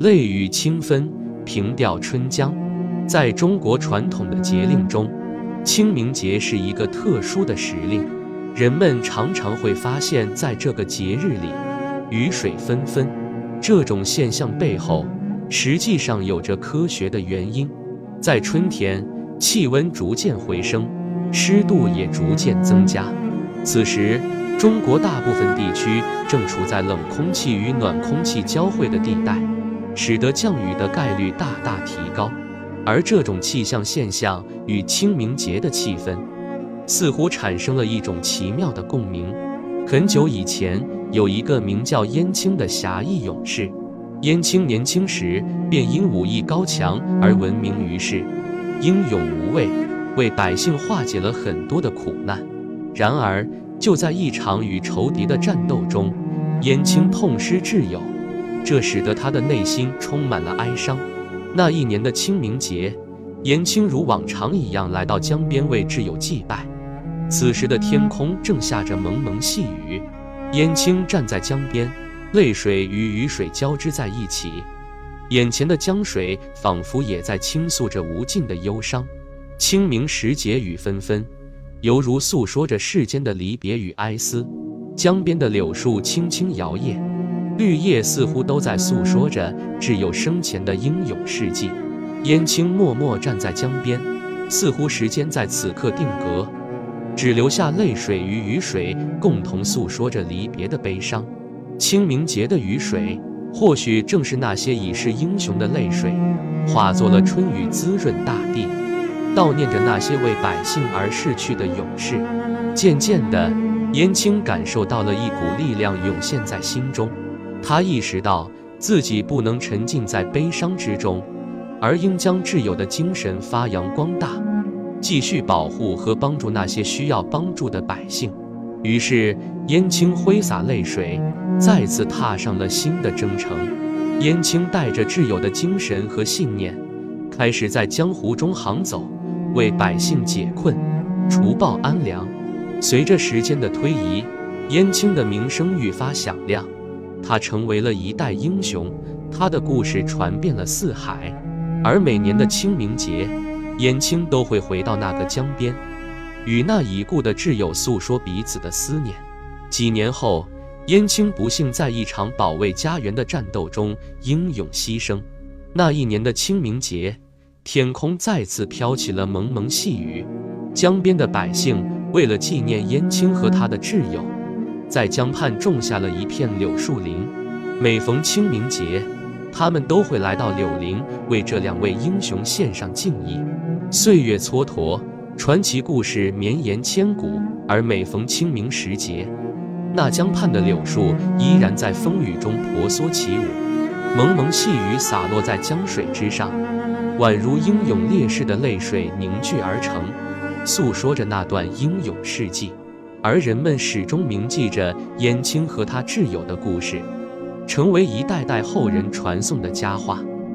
泪雨清分，平调春江。在中国传统的节令中，清明节是一个特殊的时令。人们常常会发现，在这个节日里，雨水纷纷。这种现象背后，实际上有着科学的原因。在春天，气温逐渐回升，湿度也逐渐增加。此时，中国大部分地区正处在冷空气与暖空气交汇的地带。使得降雨的概率大大提高，而这种气象现象与清明节的气氛似乎产生了一种奇妙的共鸣。很久以前，有一个名叫燕青的侠义勇士。燕青年轻时便因武艺高强而闻名于世，英勇无畏，为百姓化解了很多的苦难。然而，就在一场与仇敌的战斗中，燕青痛失挚友。这使得他的内心充满了哀伤。那一年的清明节，燕青如往常一样来到江边为挚友祭拜。此时的天空正下着蒙蒙细雨，燕青站在江边，泪水与雨水交织在一起，眼前的江水仿佛也在倾诉着无尽的忧伤。清明时节雨纷纷，犹如诉说着世间的离别与哀思。江边的柳树轻轻摇曳。绿叶似乎都在诉说着挚友生前的英勇事迹。燕青默默站在江边，似乎时间在此刻定格，只留下泪水与雨水共同诉说着离别的悲伤。清明节的雨水，或许正是那些已是英雄的泪水，化作了春雨，滋润大地，悼念着那些为百姓而逝去的勇士。渐渐的，燕青感受到了一股力量涌现在心中。他意识到自己不能沉浸在悲伤之中，而应将挚友的精神发扬光大，继续保护和帮助那些需要帮助的百姓。于是，燕青挥洒泪水，再次踏上了新的征程。燕青带着挚友的精神和信念，开始在江湖中行走，为百姓解困，除暴安良。随着时间的推移，燕青的名声愈发响亮。他成为了一代英雄，他的故事传遍了四海。而每年的清明节，燕青都会回到那个江边，与那已故的挚友诉说彼此的思念。几年后，燕青不幸在一场保卫家园的战斗中英勇牺牲。那一年的清明节，天空再次飘起了蒙蒙细雨，江边的百姓为了纪念燕青和他的挚友。在江畔种下了一片柳树林，每逢清明节，他们都会来到柳林，为这两位英雄献上敬意。岁月蹉跎，传奇故事绵延千古。而每逢清明时节，那江畔的柳树依然在风雨中婆娑起舞，蒙蒙细雨洒落在江水之上，宛如英勇烈士的泪水凝聚而成，诉说着那段英勇事迹。而人们始终铭记着燕青和他挚友的故事，成为一代代后人传颂的佳话。